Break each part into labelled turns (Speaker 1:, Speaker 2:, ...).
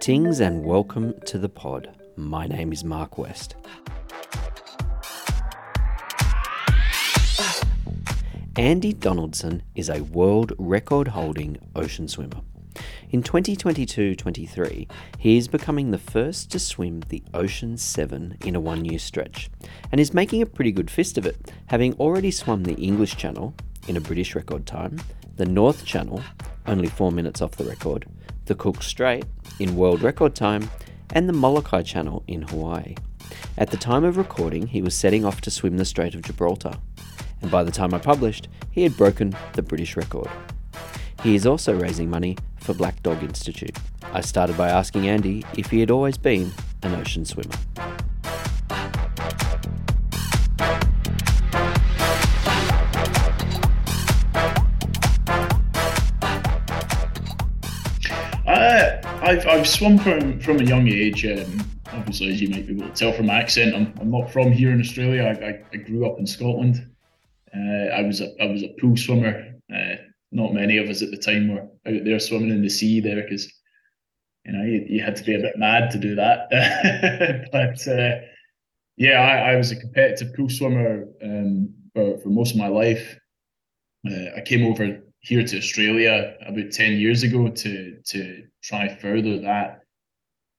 Speaker 1: Greetings and welcome to the pod. My name is Mark West. Andy Donaldson is a world record holding ocean swimmer. In 2022 23, he is becoming the first to swim the Ocean 7 in a one year stretch, and is making a pretty good fist of it, having already swum the English Channel in a British record time, the North Channel, only 4 minutes off the record, the Cook Strait in world record time, and the Molokai Channel in Hawaii. At the time of recording, he was setting off to swim the Strait of Gibraltar, and by the time I published, he had broken the British record. He is also raising money for Black Dog Institute. I started by asking Andy if he had always been an ocean swimmer.
Speaker 2: I've, swum from, from a young age. Um, obviously, as you might be able to tell from my accent, I'm, I'm not from here in Australia. I, I, I grew up in Scotland. Uh, I was a I was a pool swimmer. Uh, not many of us at the time were out there swimming in the sea there because you know you, you, had to be a bit mad to do that. but uh, yeah, I, I, was a competitive pool swimmer um, for for most of my life. Uh, I came over here to Australia about ten years ago to to try further that,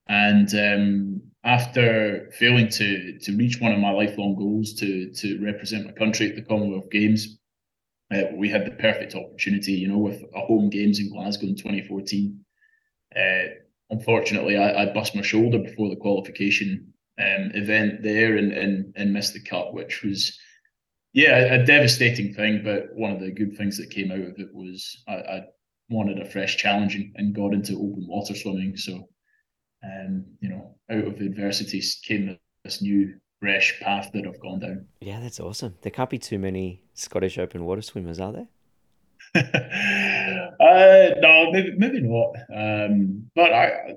Speaker 2: and um, after failing to to reach one of my lifelong goals to to represent my country at the Commonwealth Games, uh, we had the perfect opportunity, you know, with a home games in Glasgow in 2014. Uh, unfortunately, I, I bust my shoulder before the qualification um, event there and, and and missed the cut, which was yeah a, devastating thing. But one of the good things that came out of it was I, I wanted a fresh challenge and, and got into open water swimming. So and you know, out of adversity came this new fresh path that I've gone down.
Speaker 1: Yeah, that's awesome. There can't be too many Scottish open water swimmers, are there?
Speaker 2: uh, no, maybe maybe not. Um, but I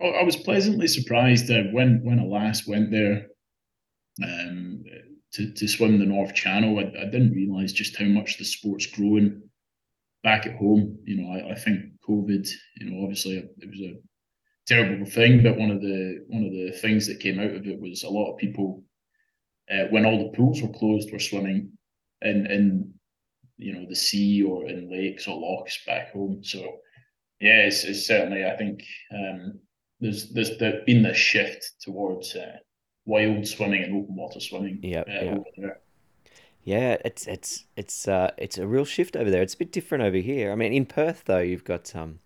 Speaker 2: I was pleasantly surprised that when when I last went there um, to to swim the North Channel, I, I didn't realise just how much the sport's growing back at home. You know, I, I think COVID. You know, obviously it was a terrible thing, but one of the one of the things that came out of it was a lot of people, uh, when all the pools were closed, were swimming in in you know the sea or in lakes or lochs back home. So yeah, it's, it's certainly I think um, there's there's been this shift towards uh, wild swimming and open water swimming.
Speaker 1: Yeah, uh, yeah. Yeah, it's it's it's uh it's a real shift over there. It's a bit different over here. I mean, in Perth though, you've got um,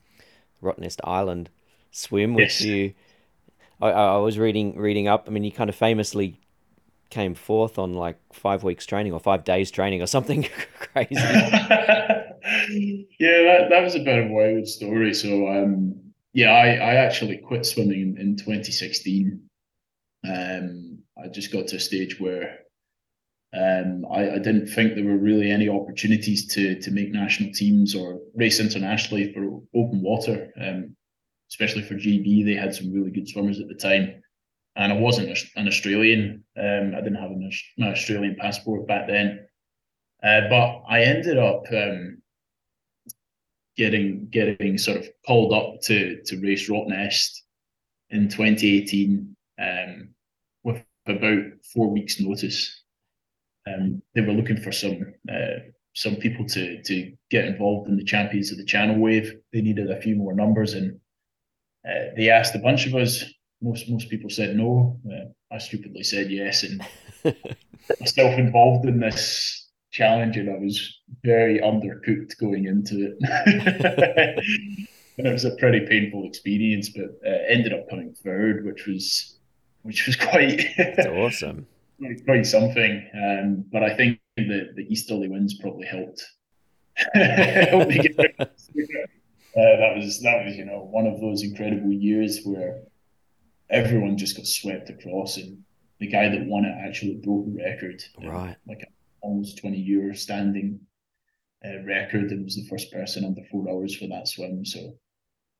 Speaker 1: Rottnest Island, swim, which yes. you I, I was reading reading up. I mean, you kind of famously came forth on like five weeks training or five days training or something crazy.
Speaker 2: yeah, that, that was a bit of a wild story. So um, yeah, I, I actually quit swimming in, in 2016. Um, I just got to a stage where um, I, I didn't think there were really any opportunities to to make national teams or race internationally for open water. Um, especially for GB. They had some really good swimmers at the time. And I wasn't an Australian. Um, I didn't have an, an Australian passport back then. Uh, but I ended up um, getting getting sort of called up to to race Rottnest in 2018 um, with about four weeks' notice. Um, they were looking for some uh, some people to to get involved in the Champions of the Channel Wave. They needed a few more numbers, and uh, they asked a bunch of us. Most most people said no. Uh, I stupidly said yes, and myself involved in this challenge, and I was very undercooked going into it. and it was a pretty painful experience, but uh, ended up coming third, which was which was quite
Speaker 1: awesome.
Speaker 2: quite something. Um, but I think the the easterly winds probably helped. helped uh, that was that was you know one of those incredible years where everyone just got swept across, and the guy that won it actually broke the record,
Speaker 1: right?
Speaker 2: like almost twenty year standing uh, record, and was the first person under four hours for that swim. So,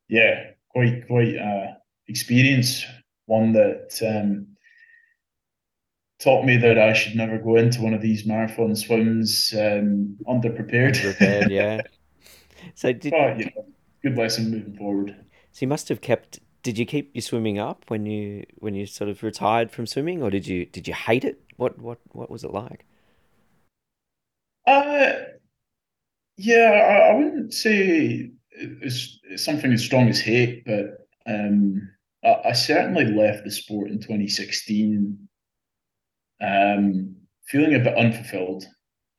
Speaker 2: yeah, quite quite uh, experience. One that um, taught me that I should never go into one of these marathon swims um, underprepared.
Speaker 1: Underprepared, yeah. So did,
Speaker 2: but, you know, good lesson moving forward.
Speaker 1: So you must have kept did you keep your swimming up when you when you sort of retired from swimming, or did you did you hate it? What what what was it like?
Speaker 2: Uh, yeah, I, I wouldn't say it's, it's something as strong as hate, but um, I, I certainly left the sport in 2016 um, feeling a bit unfulfilled,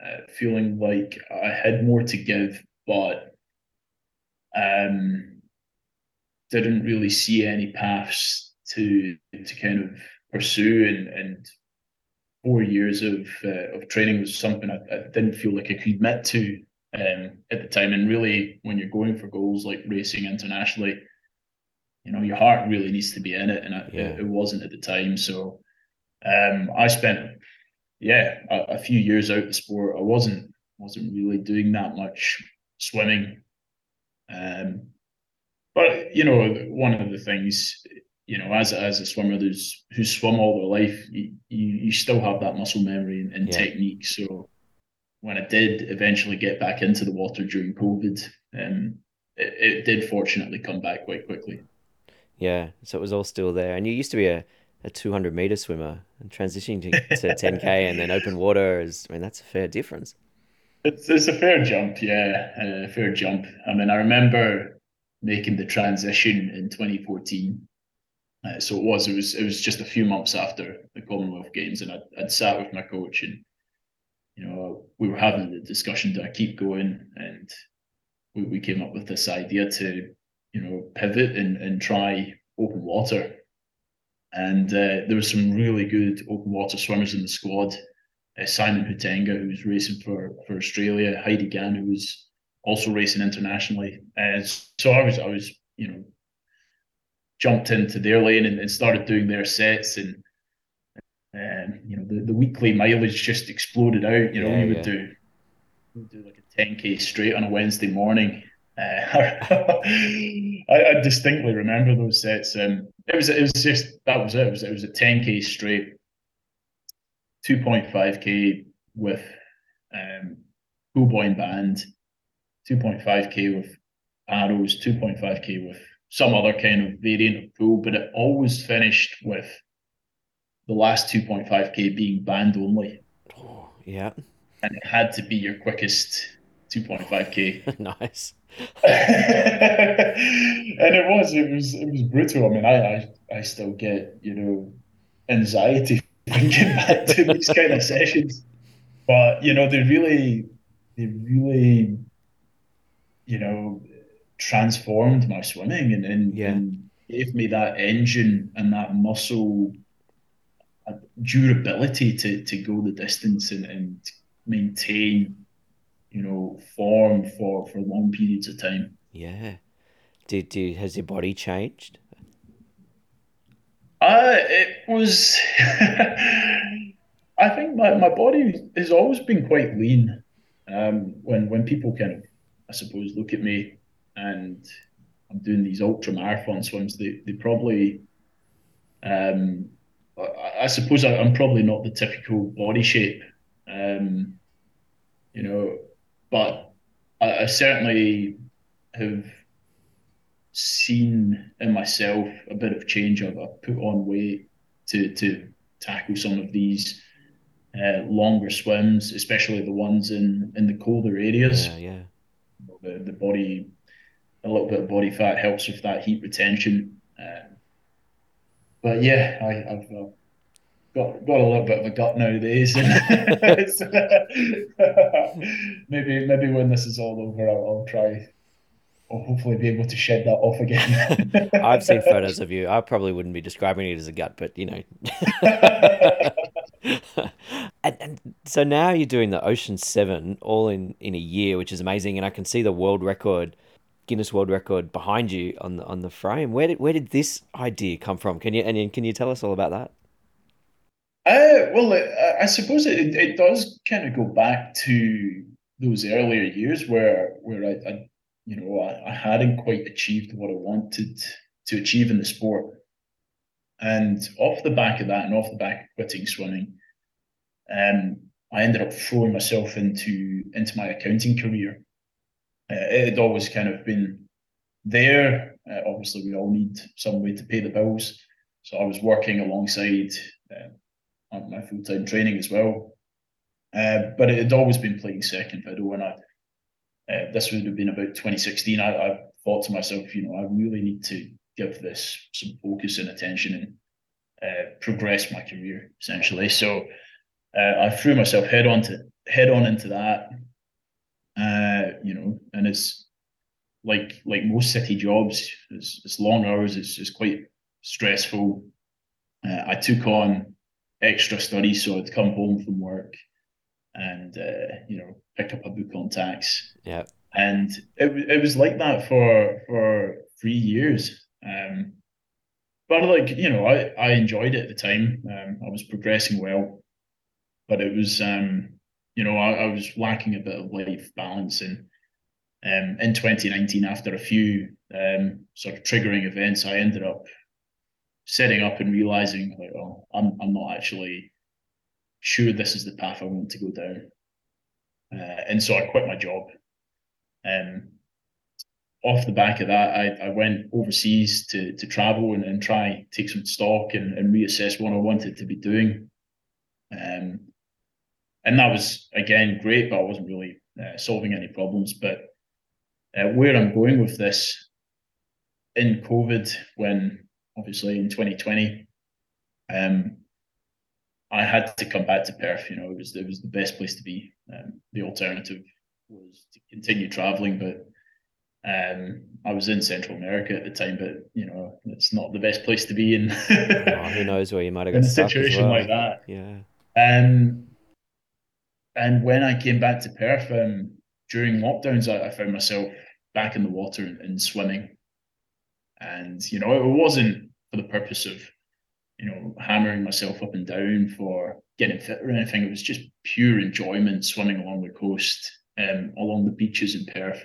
Speaker 2: uh, feeling like I had more to give, but um, didn't really see any paths to to kind of pursue. And, and four years of uh, of training was something I, I, didn't feel like I could admit to um, at the time. And really, when you're going for goals like racing internationally, you know your heart really needs to be in it, and I, yeah. it, it, wasn't at the time. So um, I spent yeah a, a, few years out the sport. I wasn't wasn't really doing that much swimming. Um, but you know, one of the things you know, as as a swimmer who's who's swum all their life, you, you, you still have that muscle memory and, and yeah. technique. So when I did eventually get back into the water during COVID, um, it, it did fortunately come back quite quickly.
Speaker 1: Yeah, so it was all still there. And you used to be a, a 200 meter swimmer and transitioning to, to 10K and then open water is, I mean, that's a fair difference.
Speaker 2: It's, it's a fair jump, yeah, a fair jump. I mean, I remember making the transition in 2014. Uh, so it was, it was, it was just a few months after the Commonwealth Games, and I'd, I'd sat with my coach, and you know, we were having the discussion: do I keep going? And we, we came up with this idea to you know, pivot and, and try open water. And uh, there was some really good open water swimmers in the squad. Uh, Simon Huitenga, who was racing for, for Australia, Heidi Gan, who was also racing internationally. And so I was, I was, you know, jumped into their lane and, and started doing their sets and um, you know, the, the weekly mileage just exploded out. You know, yeah, we would yeah. do we would do like a 10k straight on a Wednesday morning uh, I, I, distinctly remember those sets. Um, it was it was just that was it. It was it was a 10k straight, 2.5k with um, pull buoy and band, 2.5k with arrows, 2.5k with some other kind of variant of pool, but it always finished with the last 2.5k being band only.
Speaker 1: Oh, yeah.
Speaker 2: And it had to be your quickest 2.5k.
Speaker 1: nice.
Speaker 2: and it was, it was, it was brutal. I mean, I, I, I still get, you know, anxiety thinking back to these kind of sessions. But you know, they really, they really, you know, transformed my swimming and and, yeah. and gave me that engine and that muscle uh, durability to to go the distance and, and maintain you know, form for for long periods of time.
Speaker 1: Yeah. Did, did has your body changed?
Speaker 2: Uh, it was. I think my, my body has always been quite lean. Um, when when people kind of, I suppose, look at me and I'm doing these ultra marathon swims, they they probably, um, I, I suppose I, am probably not the typical body shape. Um, you know, but I, I certainly have seen in myself a bit of change. I've, I've put on weight to to tackle some of these uh, longer swims, especially the ones in in the colder areas.
Speaker 1: Yeah, yeah.
Speaker 2: The the body, a little bit of body fat helps with that heat retention. Uh, but yeah, I, I've uh, got got a little bit of a gut nowadays. maybe maybe when this is all over, I'll, I'll try. I'll hopefully be able to shed that off again.
Speaker 1: I've seen photos of you. I probably wouldn't be describing it as a gut, but you know. and, and so now you're doing the Ocean Seven all in in a year, which is amazing, and I can see the world record. Guinness World Record behind you on the on the frame. Where did where did this idea come from? Can you and can you tell us all about that?
Speaker 2: Uh, well, I suppose it, it does kind of go back to those earlier years where where I, I you know I, I, hadn't quite achieved what I wanted to achieve in the sport, and off the back of that, and off the back of quitting swimming, um, I ended up throwing myself into into my accounting career. Uh, it had always kind of been there, uh, obviously, we all need some way to pay the bills. So I was working alongside uh, my full time training as well. Uh, but it had always been playing second fiddle, and I, uh, this would have been about 2016. I, I, thought to myself, you know, I really need to give this some focus and attention and uh, progress my career essentially. So uh, I threw myself head on to head on into that. Uh, you know, and it's like like most city jobs, it's, it's long hours. It's it's quite stressful. Uh, I took on extra studies, so I'd come home from work and uh, you know pick up a book on tax.
Speaker 1: Yeah,
Speaker 2: and it it was like that for for three years. Um, but like you know, I I enjoyed it at the time. Um, I was progressing well, but it was um, you know, I, I was lacking a bit of life balance and. Um, in 2019, after a few um, sort of triggering events, I ended up setting up and realizing like, oh, I'm I'm not actually sure this is the path I want to go down. Uh, and so I quit my job. Um, off the back of that, I, I went overseas to to travel and, and try take some stock and, and reassess what I wanted to be doing. Um, and that was again great, but I wasn't really uh, solving any problems. But uh, where I'm going with this in COVID, when obviously in 2020. Um, I had to come back to Perth. You know, it was it was the best place to be. Um, the alternative was to continue traveling, but um, I was in Central America at the time. But you know, it's not the best place to be in.
Speaker 1: oh, who knows where you might have got
Speaker 2: in a situation
Speaker 1: well.
Speaker 2: like that.
Speaker 1: Yeah.
Speaker 2: Um, and when I came back to Perth, um, during lockdowns, I, I found myself back in the water and, and swimming. And, you know, it wasn't for the purpose of, you know, hammering myself up and down for getting fit or anything. It was just pure enjoyment swimming along the coast, um, along the beaches in Perth.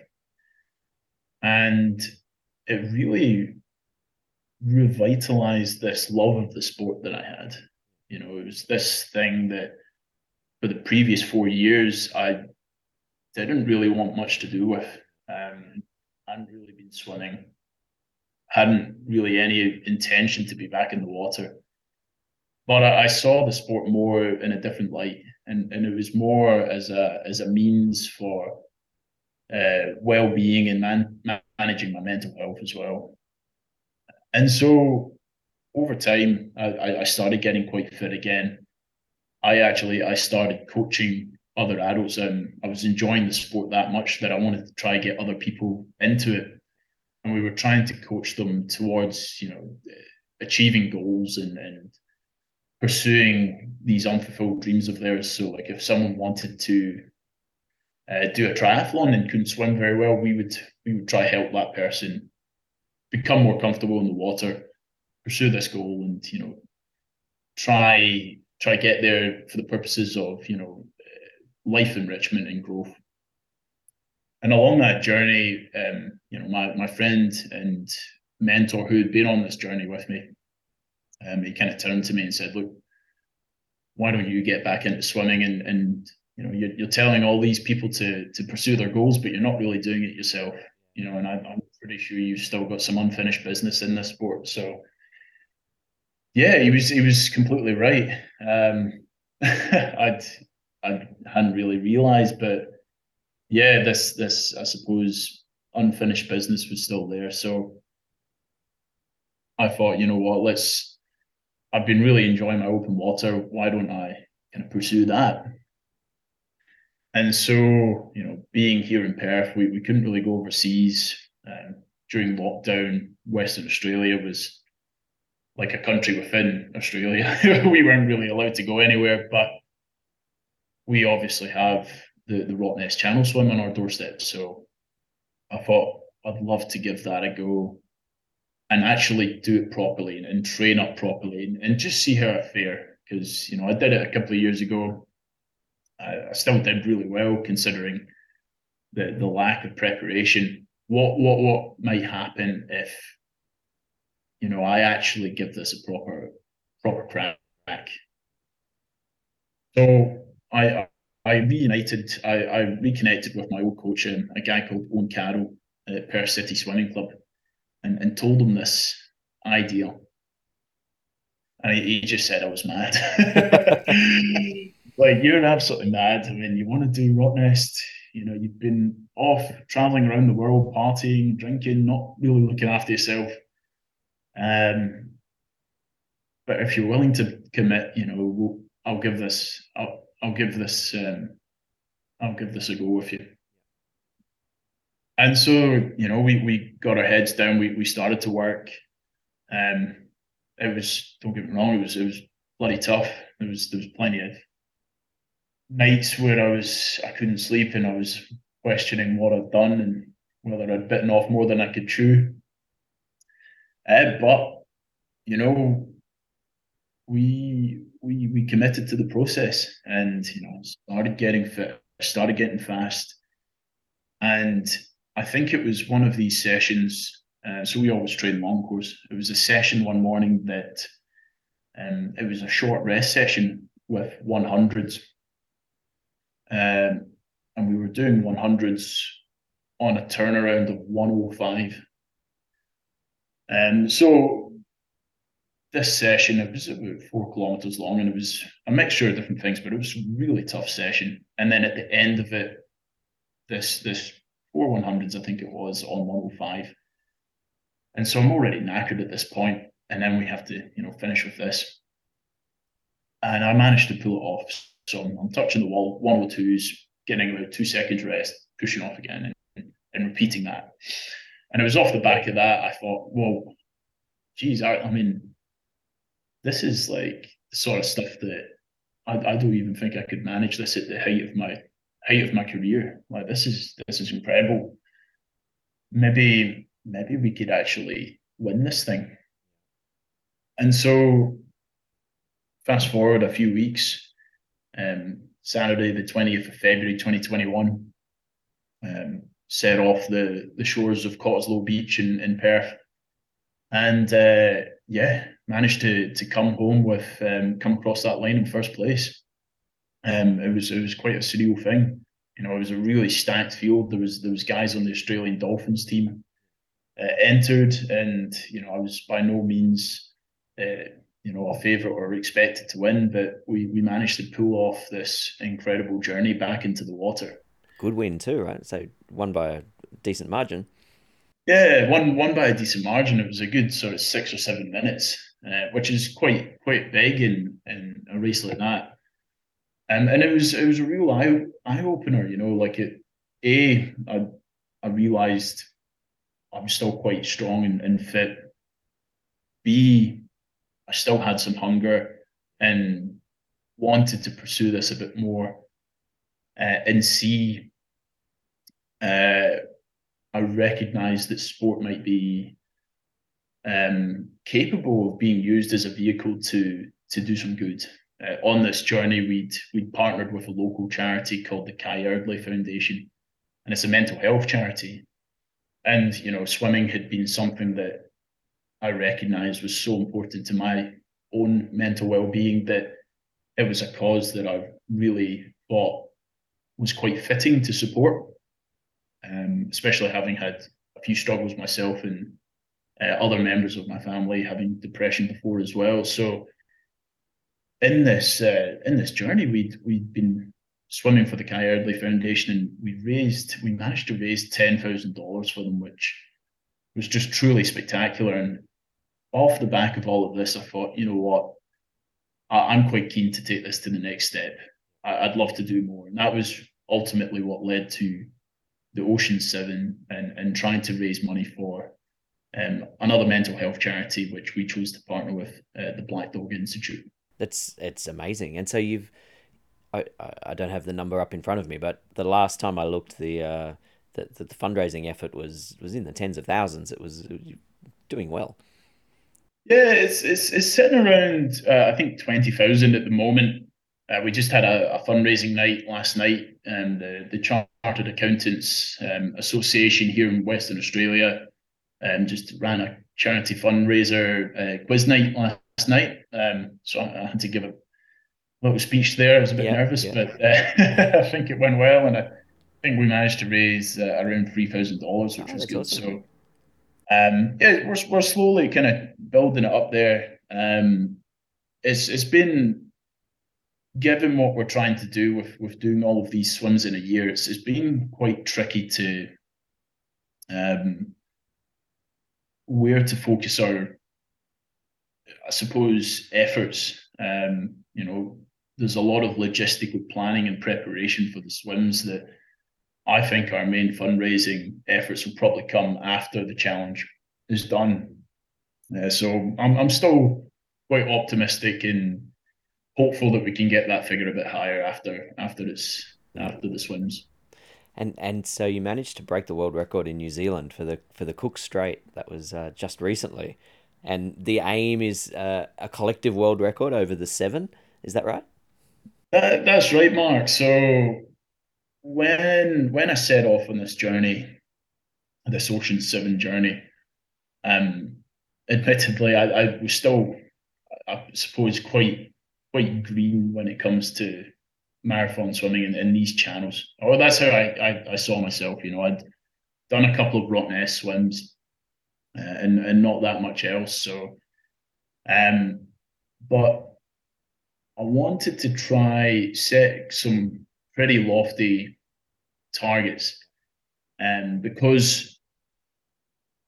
Speaker 2: And it really revitalized this love of the sport that I had. You know, it was this thing that for the previous four years I didn't really want much to do with. Um, I hadn't really been swimming hadn't really any intention to be back in the water. But I, I saw the sport more in a different light, and, and it was more as a as a means for uh, well being and man, managing my mental health as well. And so over time, I, I started getting quite fit again. I actually I started coaching other adults, and I was enjoying the sport that much that I wanted to try get other people into it and we were trying to coach them towards you know achieving goals and and pursuing these unfulfilled dreams of theirs. So like if someone wanted to uh, do a triathlon and couldn't swim very well, we would we would try help that person become more comfortable in the water, pursue this goal, and you know try try get there for the purposes of you know life enrichment and growth and along that journey, um, you know, my my friend and mentor who had been on this journey with me, um, he kind of turned to me and said, "Look, why don't you get back into swimming and and you know you're, you're telling all these people to to pursue their goals, but you're not really doing it yourself, you know." And I, I'm pretty sure you've still got some unfinished business in this sport, so yeah, he was he was completely right. Um, I'd I hadn't really realized, but yeah, this this I suppose unfinished business was still there. So I thought, you know what, let's. I've been really enjoying my open water. Why don't I kind of pursue that? And so, you know, being here in Perth, we, we couldn't really go overseas. Um, during lockdown, Western Australia was like a country within Australia. we weren't really allowed to go anywhere, but we obviously have the, the Rottnest Channel swim on our doorstep. So I thought I'd love to give that a go and actually do it properly and, and train up properly and, and, just see how I fare. Because, you know, I did it a couple of years ago. I, I still did really well considering the, the lack of preparation. What what what might happen if you know I actually give this a proper proper crack? So I I reunited, I, I reconnected with my old coach, um, a guy called Owen Carroll at Perth City Swimming Club. and, and told him this idea. And he, he just said I was mad. like, you're absolutely mad. I mean, you want to do Rottnest, you know, you've been off traveling around the world, partying, drinking, not really looking after yourself. Um, but if you're willing to commit, you know, we'll, I'll give this, I'll, I'll give this, um, I'll give this a go with you. And so, you know, we we got our heads down. We we started to work. Um, it was don't get me wrong, it was it was bloody tough. There was there was plenty of nights where I was I couldn't sleep and I was questioning what I'd done and whether I'd bitten off more than I could chew. Uh, but you know, we we we committed to the process and you know started getting fit, started getting fast, and I think it was one of these sessions. Uh, so we always train long course. It was a session one morning that um, it was a short rest session with 100s. Um, and we were doing 100s on a turnaround of 105. And um, so this session, it was about four kilometers long and it was a mixture of different things, but it was a really tough session. And then at the end of it, this this four 100s, I think it was, on 105. And so I'm already knackered at this point, and then we have to, you know, finish with this. And I managed to pull it off. So I'm, I'm touching the wall, 102s, getting about two seconds rest, pushing off again, and, and repeating that. And it was off the back of that, I thought, well, geez, I, I mean, this is like the sort of stuff that I, I don't even think I could manage this at the height of my height of my career. Like this is this is incredible. Maybe maybe we could actually win this thing. And so fast forward a few weeks, um, Saturday the 20th of February 2021, um, set off the the shores of Cottesloe Beach in, in Perth. And uh, yeah, managed to to come home with um, come across that line in first place. Um, it was it was quite a surreal thing. You know, it was a really stacked field. There was there was guys on the Australian Dolphins team uh, entered, and you know, I was by no means uh, you know a favourite or expected to win, but we we managed to pull off this incredible journey back into the water.
Speaker 1: Good win too, right? So won by a decent margin.
Speaker 2: Yeah, one one by a decent margin. It was a good sort of six or seven minutes, uh, which is quite quite big in in a race like that. Um, and it was it was a real eye eye opener, you know. Like it, a I I realised I'm still quite strong and, and fit. B, I still had some hunger and wanted to pursue this a bit more. Uh, and C, uh, I recognised that sport might be um, capable of being used as a vehicle to to do some good uh, on this journey, we'd we'd partnered with a local charity called the Kai Eardley Foundation, and it's a mental health charity. And you know, swimming had been something that I recognised was so important to my own mental well-being that it was a cause that I really thought was quite fitting to support. Um, especially having had a few struggles myself and uh, other members of my family having depression before as well. So in this uh, in this journey, we'd we'd been swimming for the Kai Eardley Foundation, and we raised we managed to raise ten thousand dollars for them, which was just truly spectacular. And off the back of all of this, I thought, you know what, I, am quite keen to take this to the next step. I, would love to do more, and that was ultimately what led to the Ocean Seven and and trying to raise money for. Um, another mental health charity, which we chose to partner with, uh, the Black Dog Institute.
Speaker 1: That's it's amazing. And so you've, I, I don't have the number up in front of me, but the last time I looked, the uh, the, the, the fundraising effort was was in the tens of thousands. It was, it was doing well.
Speaker 2: Yeah, it's it's it's sitting around uh, I think twenty thousand at the moment. Uh, we just had a, a, fundraising night last night, and the, the Chartered Accountants um, Association here in Western Australia um, just ran a charity fundraiser uh, quiz night last night. Um, so I, I, had to give a little speech there. I was a bit yeah, nervous, yeah. but uh, I think it went well, and I think we managed to raise uh, around three thousand dollars, which oh, was good. Awesome. So Um, yeah, we're we're slowly kind of building it up there. Um, it's it's been given what we're trying to do with with doing all of these swims in a year. It's it's been quite tricky to um where to focus our I suppose efforts. Um, you know, there's a lot of logistical planning and preparation for the swims that I think our main fundraising efforts will probably come after the challenge is done. Uh, so I'm I'm still quite optimistic and hopeful that we can get that figure a bit higher after after it's after the swims.
Speaker 1: And and so you managed to break the world record in New Zealand for the for the Cook Strait that was uh, just recently, and the aim is uh, a collective world record over the seven. Is that right?
Speaker 2: That, that's right, Mark. So when when I set off on this journey, this Ocean Seven journey, um, admittedly, I, I was still, I suppose, quite quite green when it comes to marathon swimming in, in these channels. Oh, that's how I, I, I saw myself. You know, I'd done a couple of Rottnest swims, uh, and and not that much else. So, um, but I wanted to try set some pretty lofty targets, and um, because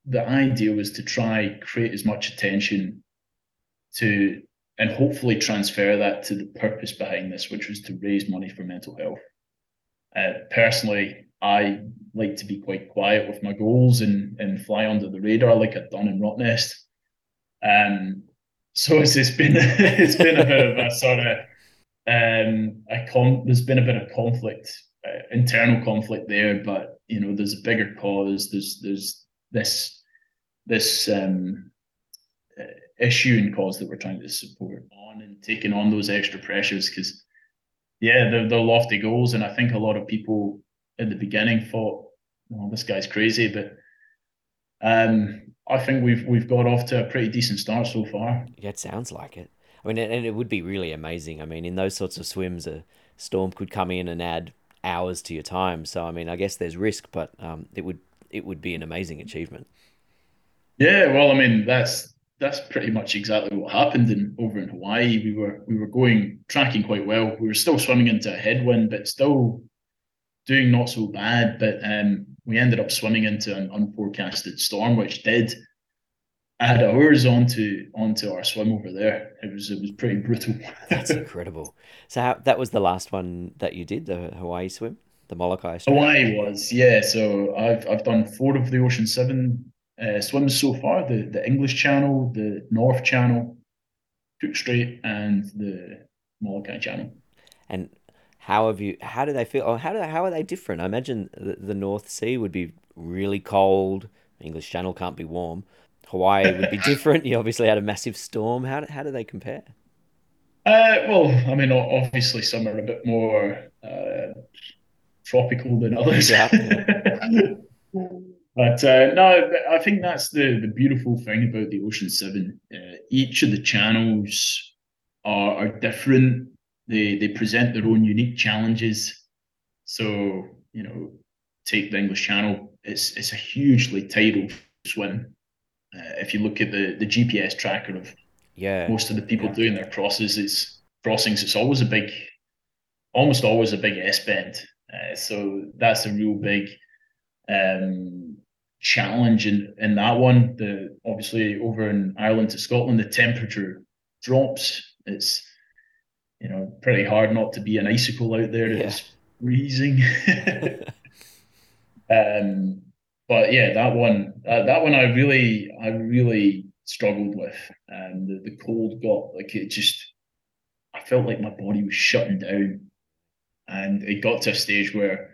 Speaker 2: the idea was to try create as much attention to and hopefully transfer that to the purpose behind this, which was to raise money for mental health. Uh, personally, I like to be quite quiet with my goals and and fly under the radar like I've done in Rottnest. Um, so it's, it's been it's been a bit of a sort of um, a con- there's been a bit of conflict, uh, internal conflict there, but you know there's a bigger cause. There's there's this this um, issue and cause that we're trying to support on and taking on those extra pressures because yeah they're, they're lofty goals and I think a lot of people in the beginning thought well this guy's crazy but um, I think we've we've got off to a pretty decent start so far.
Speaker 1: Yeah, it sounds like it. I mean, and it would be really amazing. I mean, in those sorts of swims, a storm could come in and add hours to your time. So, I mean, I guess there's risk, but um, it would it would be an amazing achievement.
Speaker 2: Yeah, well, I mean, that's that's pretty much exactly what happened in over in Hawaii. We were we were going tracking quite well. We were still swimming into a headwind, but still doing not so bad. But um, we ended up swimming into an unforecasted storm, which did add hours onto onto our swim over there. It was it was pretty brutal.
Speaker 1: That's incredible. So how, that was the last one that you did, the Hawaii swim, the Molokai.
Speaker 2: Strait. Hawaii was yeah. So I've I've done four of the Ocean Seven uh, swims so far: the the English Channel, the North Channel, Cook Strait, and the Molokai Channel.
Speaker 1: And how have you? How do they feel? Or how do how are they different? I imagine the, the North Sea would be really cold. English Channel can't be warm. Hawaii would be different. You obviously had a massive storm. How how do they compare?
Speaker 2: Uh, well, I mean, obviously some are a bit more uh, tropical than others. Yeah. but uh, no, I think that's the the beautiful thing about the Ocean Seven. Uh, each of the channels are are different they they present their own unique challenges. So you know, take the English Channel. It's it's a hugely tidal swim. Uh, if you look at the the GPS tracker of
Speaker 1: yeah
Speaker 2: most of the people yeah. doing their crosses, it's crossings. It's always a big, almost always a big S bend. Uh, so that's a real big um, challenge in, in that one. The obviously over in Ireland to Scotland, the temperature drops. It's you know, pretty hard not to be an icicle out there. Yeah. It's freezing. um, but yeah, that one, uh, that one, I really, I really struggled with, and the, the cold got like it just. I felt like my body was shutting down, and it got to a stage where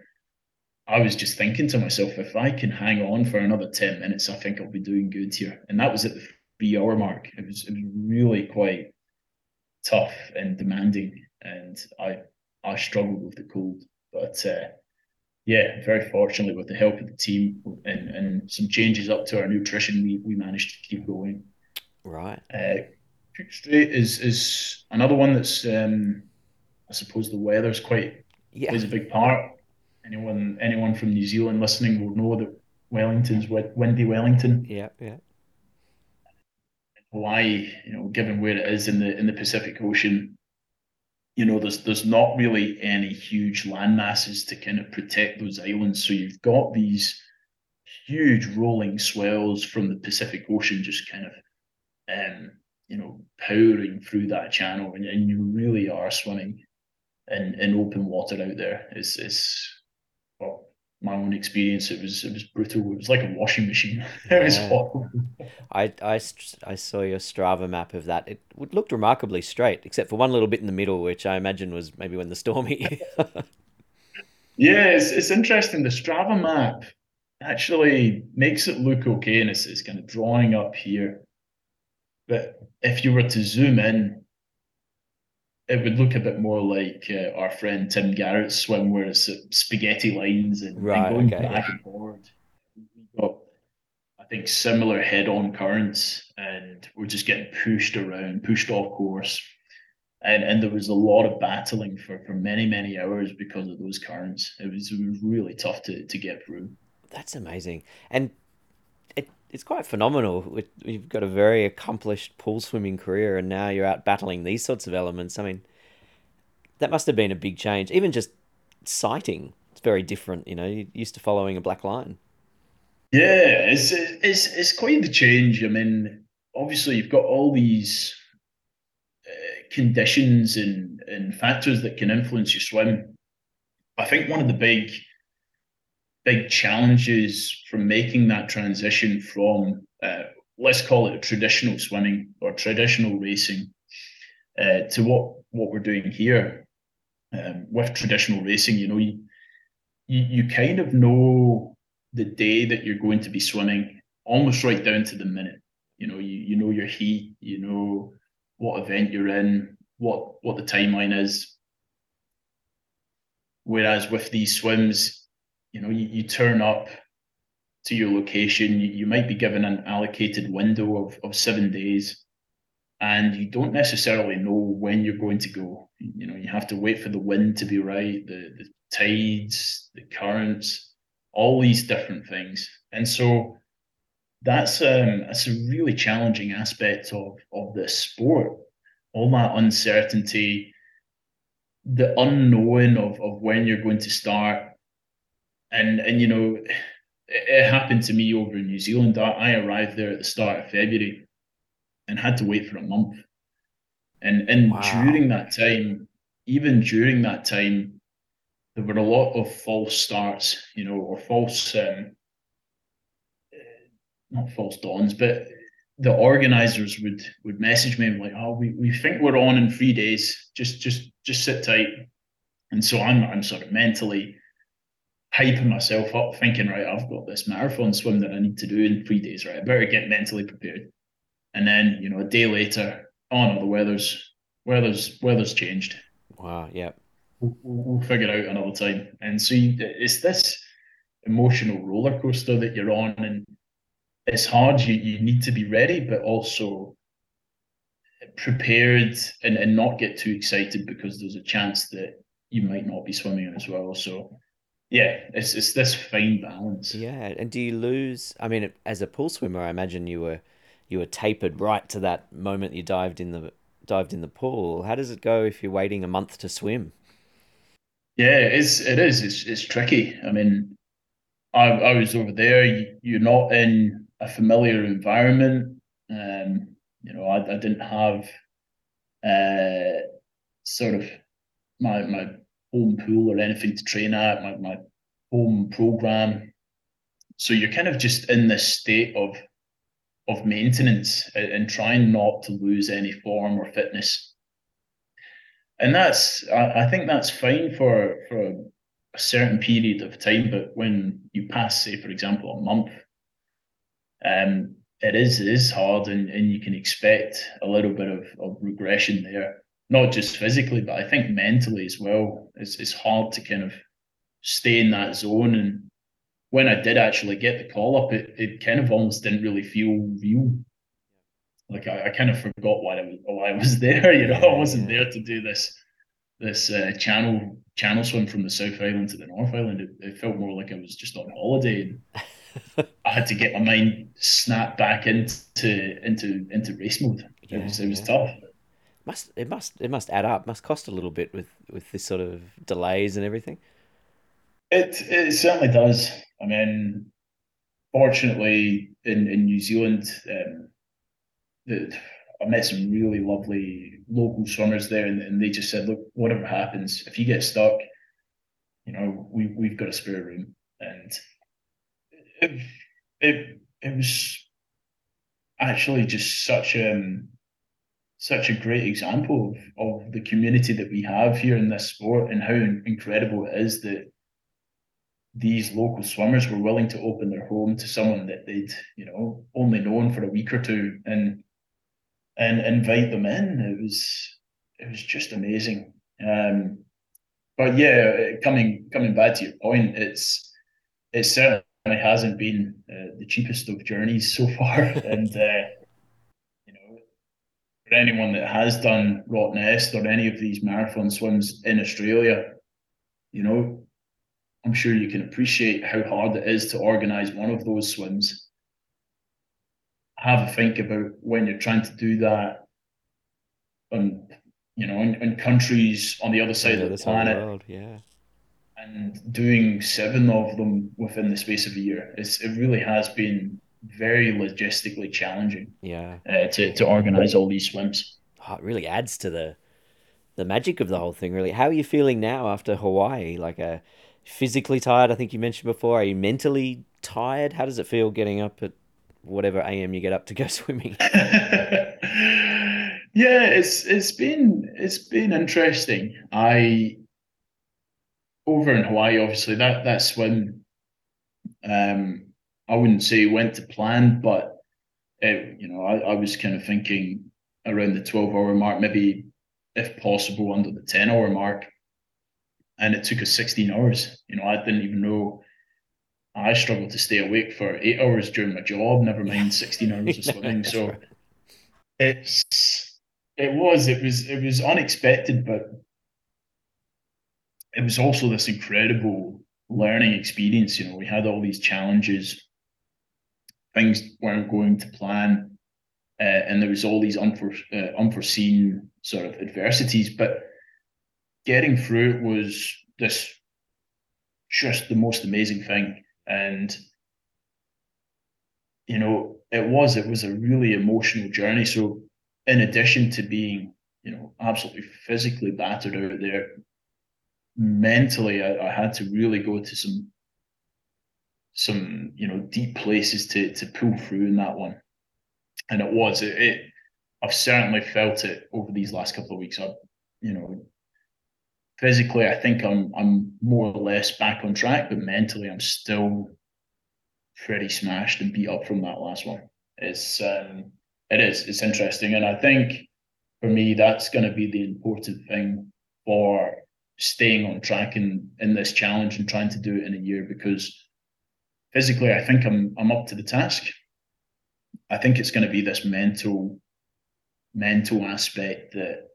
Speaker 2: I was just thinking to myself, if I can hang on for another ten minutes, I think I'll be doing good here. And that was at the three hour mark. It was, it was really quite tough and demanding, and I I struggled with the cold. But uh, yeah, very fortunately, with the help of the team and, and some changes up to our nutrition, we, we managed to keep going.
Speaker 1: Right.
Speaker 2: Uh, Cook is is another one that's um, I suppose the weather's quite yeah. plays a big part. Anyone anyone from New Zealand listening will know that Wellington's Windy Wellington.
Speaker 1: Yeah, yeah.
Speaker 2: Hawaii, you know, given where it is in the in the Pacific Ocean, you know, there's there's not really any huge land masses to kind of protect those islands. So you've got these huge rolling swells from the Pacific Ocean just kind of um, you know, powering through that channel and, and you really are swimming in, in open water out there. It's it's my own experience, it was it was brutal. It was like a washing machine. it was horrible.
Speaker 1: I, I, I saw your Strava map of that. It looked remarkably straight, except for one little bit in the middle, which I imagine was maybe when the storm hit.
Speaker 2: Yeah, it's it's interesting. The Strava map actually makes it look okay, and it's it's kind of drawing up here. But if you were to zoom in, it would look a bit more like uh, our friend Tim Garrett's swim, where it's uh, spaghetti lines and, and going
Speaker 1: okay,
Speaker 2: back
Speaker 1: yeah.
Speaker 2: and forward. We've got, I think, similar head-on currents, and we're just getting pushed around, pushed off course. And and there was a lot of battling for, for many, many hours because of those currents. It was, it was really tough to, to get through.
Speaker 1: That's amazing. And it, it's quite phenomenal. You've got a very accomplished pool swimming career, and now you're out battling these sorts of elements. I mean, that must have been a big change. Even just sighting, it's very different. You know, you're used to following a black line.
Speaker 2: Yeah, it's it's it's quite the change. I mean, obviously you've got all these uh, conditions and and factors that can influence your swim. I think one of the big big challenges from making that transition from uh, let's call it traditional swimming or traditional racing uh, to what what we're doing here um, with traditional racing. You know, you, you you kind of know the day that you're going to be swimming almost right down to the minute. You know, you you know your heat, you know what event you're in, what what the timeline is. Whereas with these swims, you know, you, you turn up to your location, you, you might be given an allocated window of, of seven days, and you don't necessarily know when you're going to go. You know, you have to wait for the wind to be right, the, the tides, the currents, all these different things. And so that's um that's a really challenging aspect of of this sport. All that uncertainty, the unknowing of of when you're going to start. And and you know, it, it happened to me over in New Zealand. I, I arrived there at the start of February and had to wait for a month. And and
Speaker 1: Wow.
Speaker 2: during that time, even during that time, there were a lot of false starts, you know, or false um, not false dawns, but the organizers would would message me and like, oh, we, we think we're on in three days. Just just just sit tight. And so I'm I'm sort of mentally hyping myself up, thinking, right, I've got this marathon swim that I need to do in three days, right? I better get mentally prepared. And then, you know, a day later, oh no, the weather's weather's weather's changed.
Speaker 1: Wow. Yeah.
Speaker 2: We'll, we'll figure it out another time. And so you, it's this emotional roller coaster that you're on, and it's hard. You you need to be ready, but also prepared and, and not get too excited because there's a chance that you might not be swimming as well. So yeah, it's it's this fine balance.
Speaker 1: Yeah. And do you lose? I mean, as a pool swimmer, I imagine you were you were tapered right to that moment you dived in the dived in the pool. How does it go if you're waiting a month to swim?
Speaker 2: Yeah, it's it is. It's it's tricky. I mean, I I was over there. You, you're not in a familiar environment. Um, you know, I, I didn't have uh sort of my my home pool or anything to train at, my, my home program. So you're kind of just in this state of of maintenance and, and trying not to lose any form or fitness. And that's I, I think that's fine for for a certain period of time, but when you pass, say, for example, a month, um, it is it is hard and, and you can expect a little bit of, of regression there. Not just physically, but I think mentally as well. It's it's hard to kind of stay in that zone. And when I did actually get the call up, it, it kind of almost didn't really feel real. Like I, I kind of forgot why I was why I was there. You know, I wasn't there to do this this uh, channel channel swim from the South Island to the North Island. It, it felt more like I was just on holiday. I had to get my mind snapped back into into into race mode. It
Speaker 1: Yeah,
Speaker 2: was it was
Speaker 1: yeah.
Speaker 2: tough.
Speaker 1: Must it must it must add up. Must cost a little bit with with this sort of delays and everything.
Speaker 2: It it certainly does. I mean, fortunately in in New Zealand, um, the, I met some really lovely local swimmers there, and, and they just said, look, whatever happens, if you get stuck, you know, we we've got a spare room, and it it, it was actually just such um such a great example of, of the community that we have here in this sport and how incredible it is that these local swimmers were willing to open their home to someone that they'd you know only known for a week or two and and invite them in. It was it was just amazing. Um but yeah coming coming back to your point it's it certainly hasn't been uh, the cheapest of journeys so far. And uh, for anyone that has done Rottnest or any of these marathon swims in Australia you know I'm sure you can appreciate how hard it is to organize one of those swims. Have a think about when you're trying to do that on, you know, in, in countries on the other side
Speaker 1: the
Speaker 2: of the
Speaker 1: side of the
Speaker 2: planet
Speaker 1: world, yeah.
Speaker 2: and doing seven of them within the space of a year. It's, it really has been very logistically challenging
Speaker 1: Yeah.
Speaker 2: uh, to, to organize all these swims.
Speaker 1: Oh, it really adds to the the magic of the whole thing, really. How are you feeling now after Hawaii? Like, uh, physically tired, I think you mentioned before. Are you mentally tired? How does it feel getting up at whatever AM you get up to go swimming?
Speaker 2: yeah, it's it's been it's been interesting. I over in Hawaii, obviously that that swim, um, I wouldn't say went to plan, but it, you know, I, I was kind of thinking around the twelve hour mark, maybe if possible under the ten hour mark, and it took us sixteen hours. You know, I didn't even know. I struggled to stay awake for eight hours during my job, never mind 16 hours of swimming. So
Speaker 1: right.
Speaker 2: it's it was it was it was unexpected, but it was also this incredible learning experience. You know, we had all these challenges, things weren't going to plan, uh, and there was all these uh, unforeseen sort of adversities. But getting through it was this just the most amazing thing, and you know, it was it was a really emotional journey. So, in addition to being you know absolutely physically battered out there mentally I, I had to really go to some some you know deep places to to pull through in that one. And it was it, it i've certainly felt it over these last couple of weeks. I you know physically i think i'm i'm more or less back on track but mentally i'm still pretty smashed and beat up from that last one. It's um it is it's interesting. And i think for me that's going to be the important thing for staying on track in in this challenge and trying to do it in a year because physically I think I'm I'm up to the task. I think it's going to be this mental mental aspect that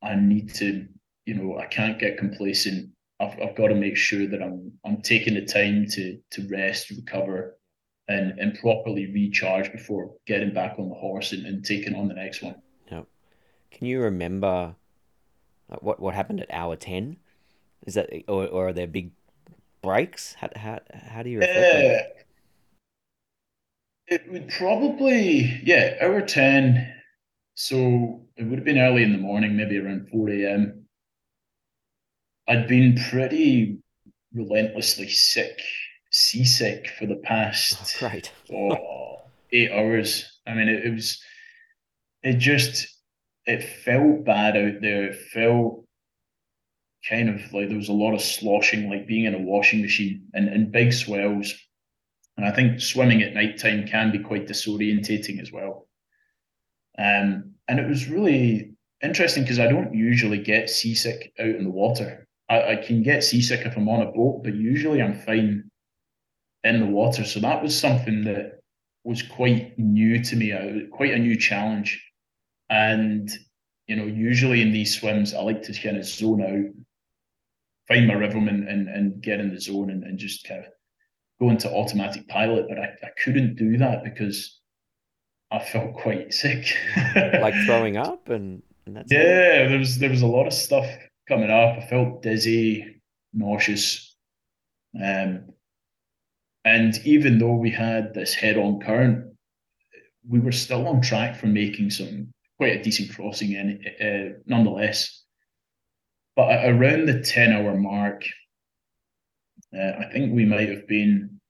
Speaker 2: I need to, you know, I can't get complacent. I've I've got to make sure that I'm I'm taking the time to to rest, recover, and and properly recharge before getting back on the horse and, and taking on the next one.
Speaker 1: No. Can you remember what what happened at hour 10? Is that or, or are there big breaks? How, how, how do you reflect on that?
Speaker 2: Uh, it would probably, yeah, hour 10. So it would have been early in the morning, maybe around 4 a.m. I'd been pretty relentlessly sick, seasick for the
Speaker 1: Oh,
Speaker 2: past
Speaker 1: great.
Speaker 2: oh, eight hours. I mean, it, it was, it just, it felt bad out there. It felt kind of like there was a lot of sloshing, like being in a washing machine and, and big swells. And I think swimming at night time can be quite disorientating as well. Um, and it was really interesting because I don't usually get seasick out in the water. I, I can get seasick if I'm on a boat, but usually I'm fine in the water. So that was something that was quite new to me, uh, quite a new challenge. And, you know, usually in these swims, I like to kind of zone out, find my rhythm and, and, and get in the zone and, and just kind of go into automatic pilot, but I, I couldn't do that because I felt quite sick.
Speaker 1: like throwing up and, and
Speaker 2: that's yeah, it. there was there was a lot of stuff coming up. I felt dizzy, nauseous. Um, and even though we had this head-on current, we were still on track for making some quite a decent crossing in, uh, nonetheless. But around the 10 hour mark, uh, I think we might have been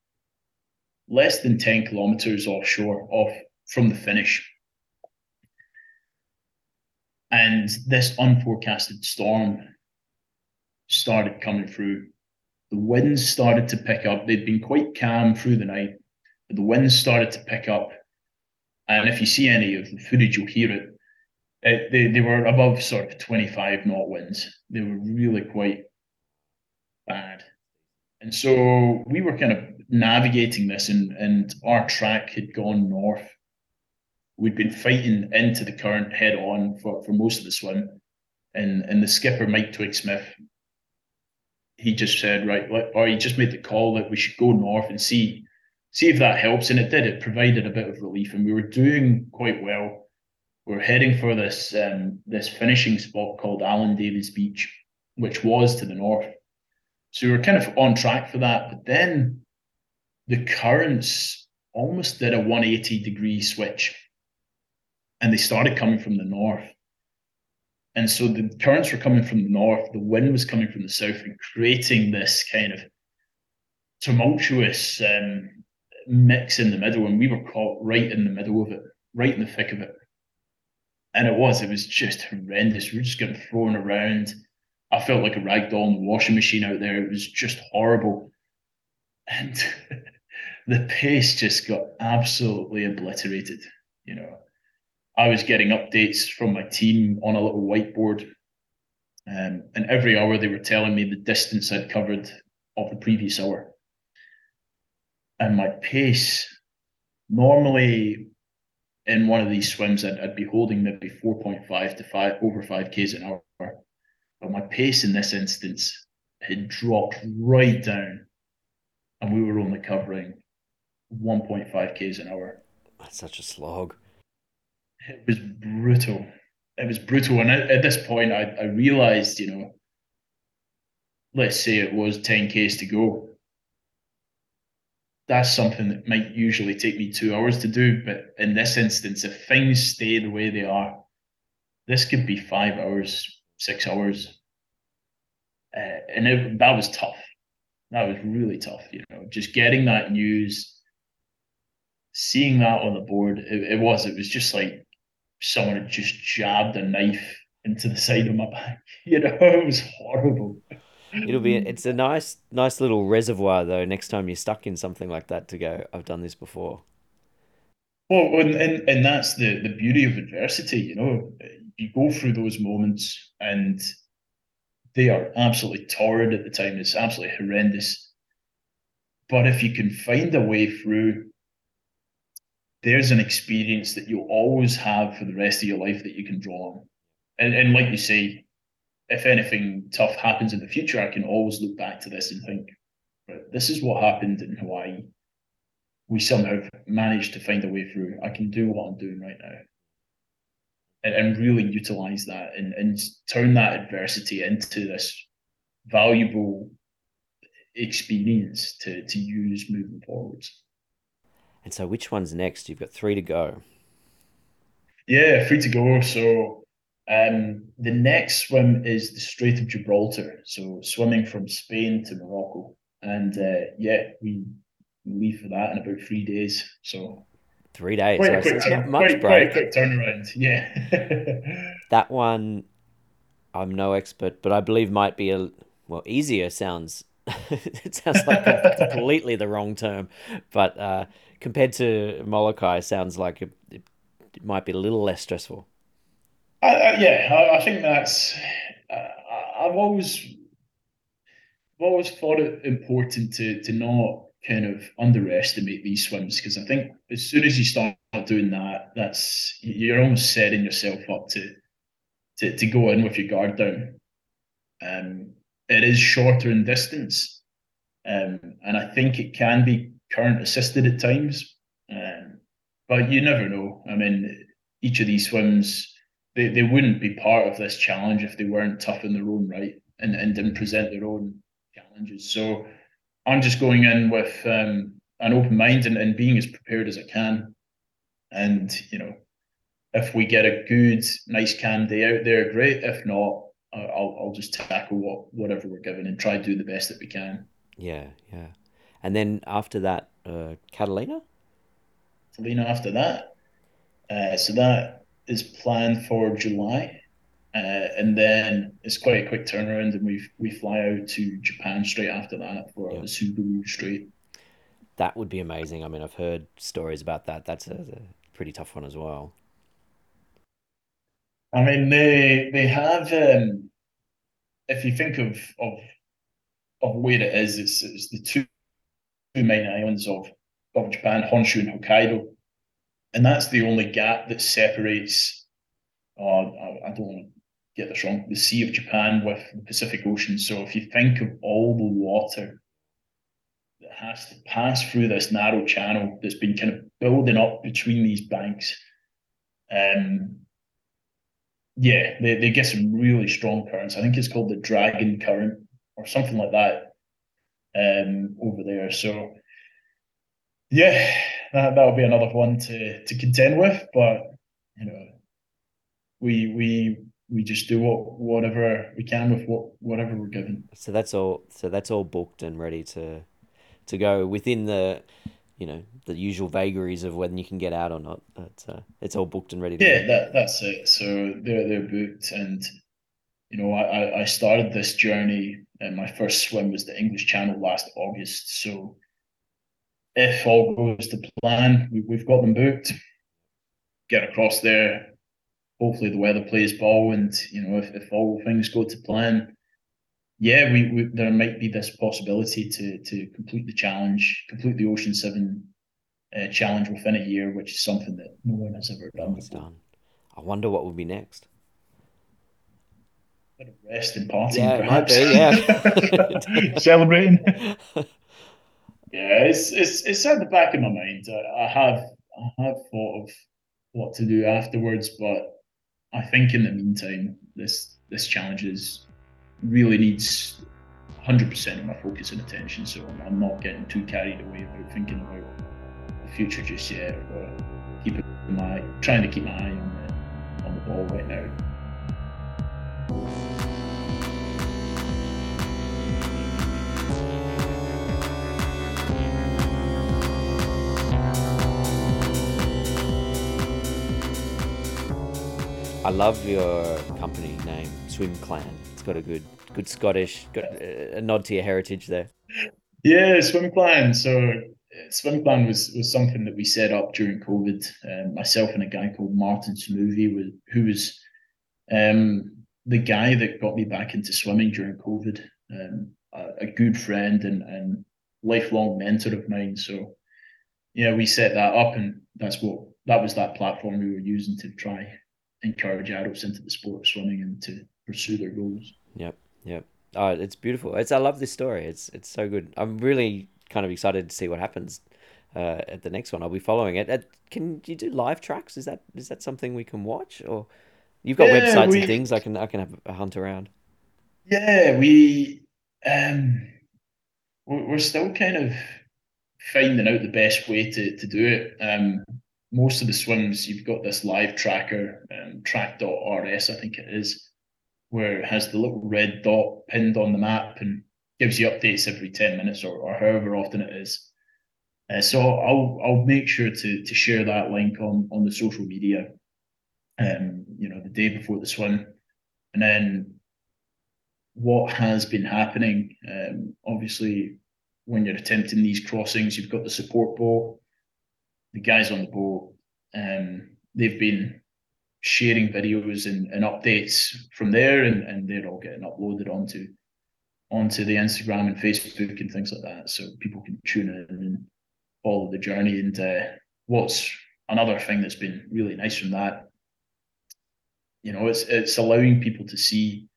Speaker 2: less than 10 kilometers offshore, off from the finish. And this unforecasted storm started coming through. The winds started to pick up. They'd been quite calm through the night, but the winds started to pick up. And if you see any of the footage, you'll hear it. It they, they were above sort of 25 knot winds. They were really quite bad. And so we were kind of navigating this, and, and our track had gone north. We'd been fighting into the current head on for, for most of the swim. And, and the skipper, Mike Twigg-Smith, he just said, right, or he just made the call that we should go north and see see if that helps. And it did. It provided a bit of relief, and we were doing quite well. We are heading for this um, this finishing spot called Alan Davis Beach, which was to the north. So we were kind of on track for that. But then the currents almost did a 180 degree switch, and they started coming from the north. And so the currents were coming from the north, the wind was coming from the south, and creating this kind of tumultuous um, mix in the middle. And we were caught right in the middle of it, right in the thick of it. And it was, it was just horrendous. We were just getting thrown around. I felt like a rag doll in the washing machine out there. It was just horrible. And the pace just got absolutely obliterated, you know. I was getting updates from my team on a little whiteboard. Um, and every hour they were telling me the distance I'd covered of the previous hour. And my pace, normally in one of these swims, I'd, I'd be holding maybe 4.5 to 5 over 5 Ks an hour. But my pace in this instance had dropped right down. And we were only covering 1.5 Ks an hour.
Speaker 1: That's such a slog
Speaker 2: it was brutal. It was brutal. And at, at this point, I, I realized, you know, let's say it was 10 Ks to go. That's something that might usually take me two hours to do. But in this instance, if things stay the way they are, this could be five hours, six hours. Uh, and it, that was tough. That was really tough, you know, just getting that news, seeing that on the board. It, it was, it was just like someone had just jabbed a knife into the side of my back. You know, it was horrible.
Speaker 1: It'll be it's a nice nice little reservoir though. Next time you're stuck in something like that, to go, I've done this before.
Speaker 2: Well, and and, and that's the the beauty of adversity. You know, you go through those moments, and they are absolutely torrid at the time. It's absolutely horrendous. But if you can find a way through there's an experience that you'll always have for the rest of your life that you can draw on. And, and like you say, if anything tough happens in the future, I can always look back to this and think, right, this is what happened in Hawaii. We somehow managed to find a way through. I can do what I'm doing right now. And, and really utilize that and, and turn that adversity into this valuable experience to, to use moving forwards.
Speaker 1: And so, which one's next? You've got three to go.
Speaker 2: Yeah, three to go. So, um, the next swim is the Strait of Gibraltar. So, swimming from Spain to Morocco. And uh, yeah, we leave for that in about three days. So,
Speaker 1: three days. Quite
Speaker 2: a quick, turn, quite, quite a quick turnaround. Yeah.
Speaker 1: that one, I'm no expert, but I believe might be a well easier. Sounds it sounds like completely the wrong term, but uh, compared to Molokai, sounds like it, it might be a little less stressful.
Speaker 2: Yeah, I, I, think that's. Uh, I've always, I've always thought it important to to not kind of underestimate these swims because I think as soon as you start doing that, that's you're almost setting yourself up to to to go in with your guard down. Um, it is shorter in distance, Um, and I think it can be current assisted at times. Um, but you never know. I mean, each of these swims, they, they wouldn't be part of this challenge if they weren't tough in their own right and, and didn't present their own challenges. So I'm just going in with um, an open mind and, and being as prepared as I can. And, you know, if we get a good, nice cam day out there, great. If not, I'll, I'll just tackle what, whatever we're given and try to do the best that we can.
Speaker 1: Yeah, yeah. And then after that, uh, Catalina?
Speaker 2: Catalina after that. Uh, so that is planned for July. Uh, and then it's quite a quick turnaround, and we we fly out to Japan straight after that for yeah. the Tsugaru Strait.
Speaker 1: That would be amazing. I mean, I've heard stories about that. That's a, a pretty tough one as well.
Speaker 2: I mean, they they have. Um, if you think of of of where it is, it's, it's the two, two main islands of of Japan, Honshu and Hokkaido, and that's the only gap that separates. Uh, I, I don't want to get this wrong. The Sea of Japan with the Pacific Ocean. So if you think of all the water that has to pass through this narrow channel that's been kind of building up between these banks, um, yeah, they, they get some really strong currents. I think it's called the Dragon Current or something like that um, over there. So yeah, that that'll be another one to to contend with. But you know, we we we just do what whatever we can with what whatever we're given.
Speaker 1: So that's all. So that's all booked and ready to to go within the you know the usual vagaries of whether you can get out or not. But uh, it's all booked and ready.
Speaker 2: to Yeah, go. that that's it. So they're they're booked, and you know I I started this journey, and my first swim was the English Channel last August. So if all goes to plan, we, we've got them booked. Get across there, hopefully the weather plays ball, and you know if, if all things go to plan, yeah, we, we there might be this possibility to to complete the challenge, complete the Ocean Seven uh, challenge within a year, which is something that no one has ever done. Done.
Speaker 1: I wonder what will be next.
Speaker 2: A Bit of rest and partying,
Speaker 1: yeah,
Speaker 2: perhaps.
Speaker 1: Be,
Speaker 2: yeah. Celebrating. yeah, it's it's it's at the back of my mind. I, I have I have thought of what to do afterwards, but I think in the meantime, this this challenge is really needs 100% of my focus and attention. So I'm not getting too carried away about thinking about the future just yet, or keeping my trying to keep my eye on the on the ball right now.
Speaker 1: I love your company name, Swim Clan. It's got a good, good Scottish, got a nod to your heritage there.
Speaker 2: Yeah, Swim Clan. So Swim Clan was was something that we set up during COVID. Um, myself and a guy called Martin Smoothy, was, who was um, the guy that got me back into swimming during COVID. Um, a, a, good friend and, and lifelong mentor of mine. So yeah, we set that up, and that's what that was that platform we were using to try encourage adults into the sport of swimming and to pursue their goals.
Speaker 1: Yep, yep. Oh, it's beautiful. It's I love this story. It's it's so good. I'm really kind of excited to see what happens uh, at the next one. I'll be following it. Uh, can you do live tracks? Is that is that something we can watch, or you've got yeah, websites we, and things? I can I can have a hunt around.
Speaker 2: Yeah, we um, we're still kind of finding out the best way to to do it. Um, most of the swims you've got this live tracker, um, track.rs, I think it is, where it has the little red dot pinned on the map and gives you updates every 10 minutes or, or however often it is. Uh, so I'll I'll make sure to to share that link on on the social media, um, you know, the day before the swim, and then what has been happening. Um, obviously, when you're attempting these crossings, you've got the support boat, the guys on the boat, um, they've been sharing videos and, and updates from there, and, and they're all getting uploaded onto onto the Instagram and Facebook and things like that, so people can tune in and follow the journey. And uh, what's another thing that's been really nice from that, you know, it's it's allowing people to see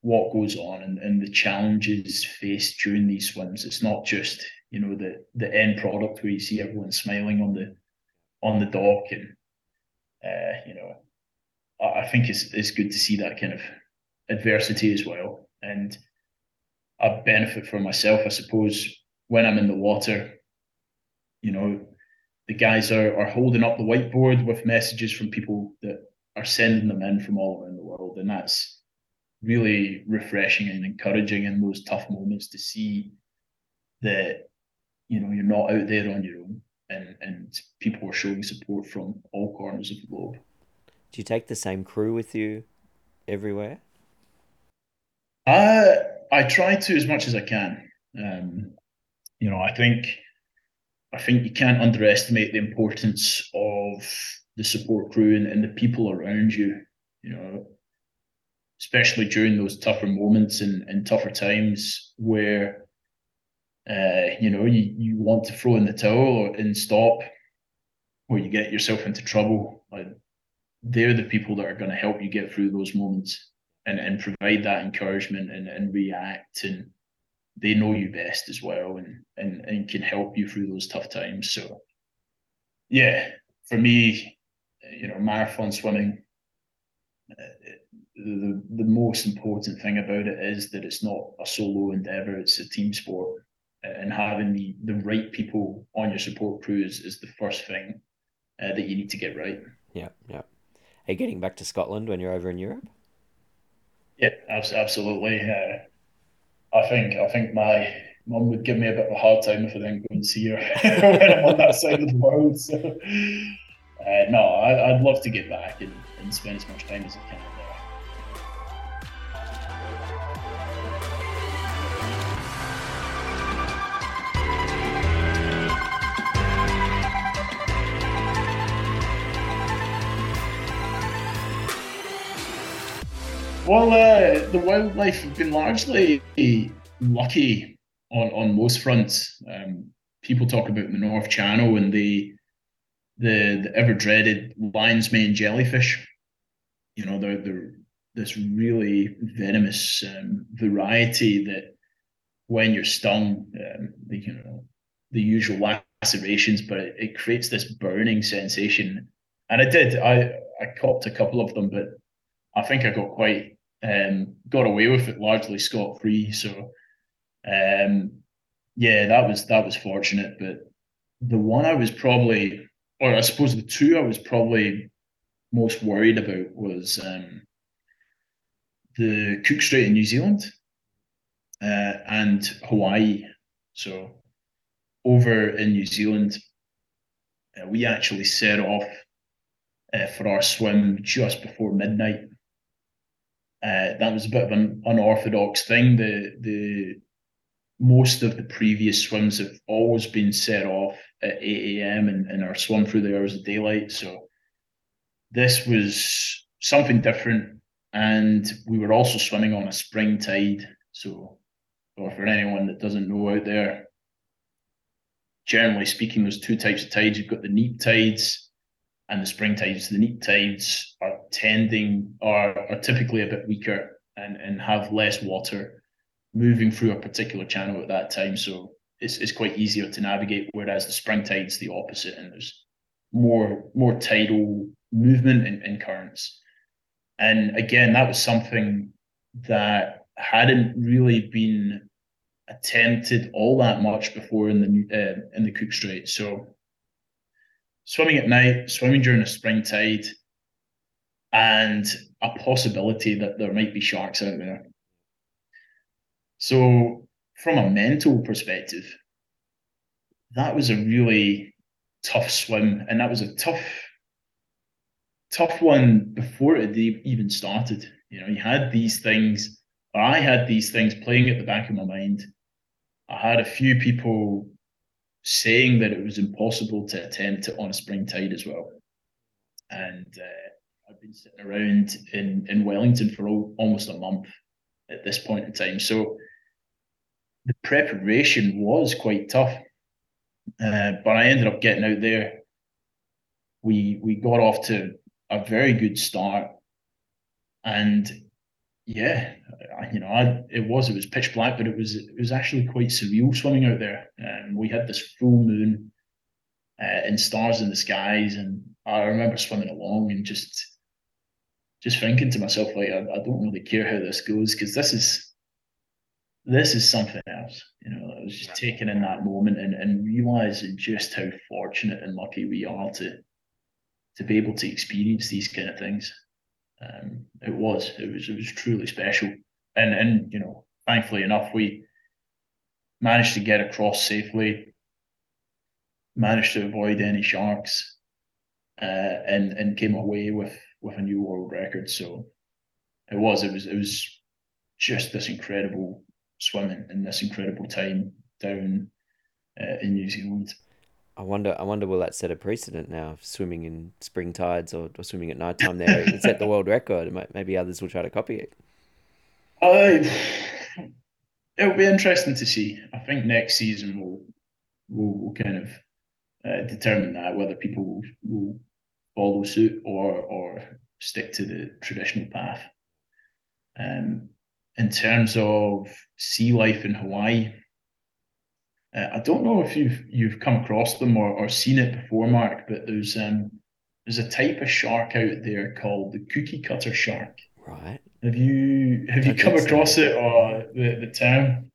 Speaker 2: what goes on and, and the challenges faced during these swims. It's not just you know the the end product where you see everyone smiling on the on the dock and uh, you know I, I think it's it's good to see that kind of adversity as well. And I benefit for myself I suppose when I'm in the water. You know the guys are, are holding up the whiteboard with messages from people that are sending them in from all around the world. And that's really refreshing and encouraging in those tough moments to see that you know you're not out there on your own and and people are showing support from all corners of the globe.
Speaker 1: Do you take the same crew with you everywhere?
Speaker 2: Uh, i try to as much as i can. Um, you know i think i think you can't underestimate the importance of the support crew and, and the people around you you know especially during those tougher moments and, and tougher times where uh, you know you, you want to throw in the towel and stop or you get yourself into trouble. Like, they're the people that are going to help you get through those moments and, and provide that encouragement and, and react. And they know you best as well and, and and can help you through those tough times. So yeah for me you know marathon swimming uh, the, the most important thing about it is that it's not a solo endeavor it's a team sport and having the the right people on your support crews is the first thing uh, that you need to get right.
Speaker 1: Yeah yeah. Are you getting back to scotland when you're over in europe?
Speaker 2: Yeah absolutely. Uh, i think i think my mum would give me a bit of a hard time if i didn't go and see her when i'm on that side of the world so. Uh, no I, i'd love to get back and, and spend as much time as i can Well, uh, the wildlife have been largely lucky on, on most fronts. Um, people talk about the North Channel and the the, the ever dreaded lion's mane jellyfish. You know, they're, they're this really venomous um, variety that when you're stung, um, the, you know, the usual lacerations, but it, it creates this burning sensation. And I did, I, I copped a couple of them, but I think I got quite um, got away with it largely scot free. So, um, yeah, that was that was fortunate. But the one I was probably, or I suppose the two I was probably most worried about was um, the Cook Strait in New Zealand uh, and Hawaii. So, over in New Zealand, uh, we actually set off uh, for our swim just before midnight uh, that was a bit of an unorthodox thing. The the most of the previous swims have always been set off at 8 a.m. and, and are swum through the hours of daylight. So this was something different. And we were also swimming on a spring tide. So, or for anyone that doesn't know out there, generally speaking, there's two types of tides. You've got the neap tides and the spring tides. The neap tides are tending are, are typically a bit weaker and, and have less water moving through a particular channel at that time. So it's, it's quite easier to navigate, whereas the spring tide's the opposite and there's more more tidal movement and, and currents. And again, that was something that hadn't really been attempted all that much before in the uh, in the Cook Strait. So swimming at night, swimming during a spring tide, and a possibility that there might be sharks out there. So, from a mental perspective, that was a really tough swim, and that was a tough, tough one before it even started. You know, you had these things, I had these things playing at the back of my mind. I had a few people saying that it was impossible to attempt it on a spring tide as well. And uh, I've been sitting around in, in Wellington for all, almost a month at this point in time. So the preparation was quite tough. Uh, but I ended up getting out there. We we got off to a very good start, and yeah, you know, I, it was it was pitch black, but it was it was actually quite surreal swimming out there. And um, we had this full moon uh, and stars in the skies, and I remember swimming along and just just thinking to myself like, I, I don't really care how this goes because this is this is something else. You know, I was just taking in that moment and, and realizing just how fortunate and lucky we are to to be able to experience these kind of things. Um, it was it was it was truly special, and and you know, thankfully enough, we managed to get across safely, managed to avoid any sharks, uh, and and came away with with a new world record. So it was it was it was just this incredible swimming and this incredible time down uh, in New Zealand.
Speaker 1: I wonder. I wonder will that set a precedent now? Swimming in spring tides or, or swimming at night time there, it set the world record. Maybe others will try to copy it.
Speaker 2: Uh, it'll be interesting to see. I think next season will will, will kind of uh, determine that whether people will, will follow suit or or stick to the traditional path. Um, in terms of sea life in Hawaii, uh, I don't know if you've you've come across them or, or seen it before, Mark, but there's um there's a type of shark out there called the cookie cutter shark.
Speaker 1: Right.
Speaker 2: Have you have you come across so. it or the, the term?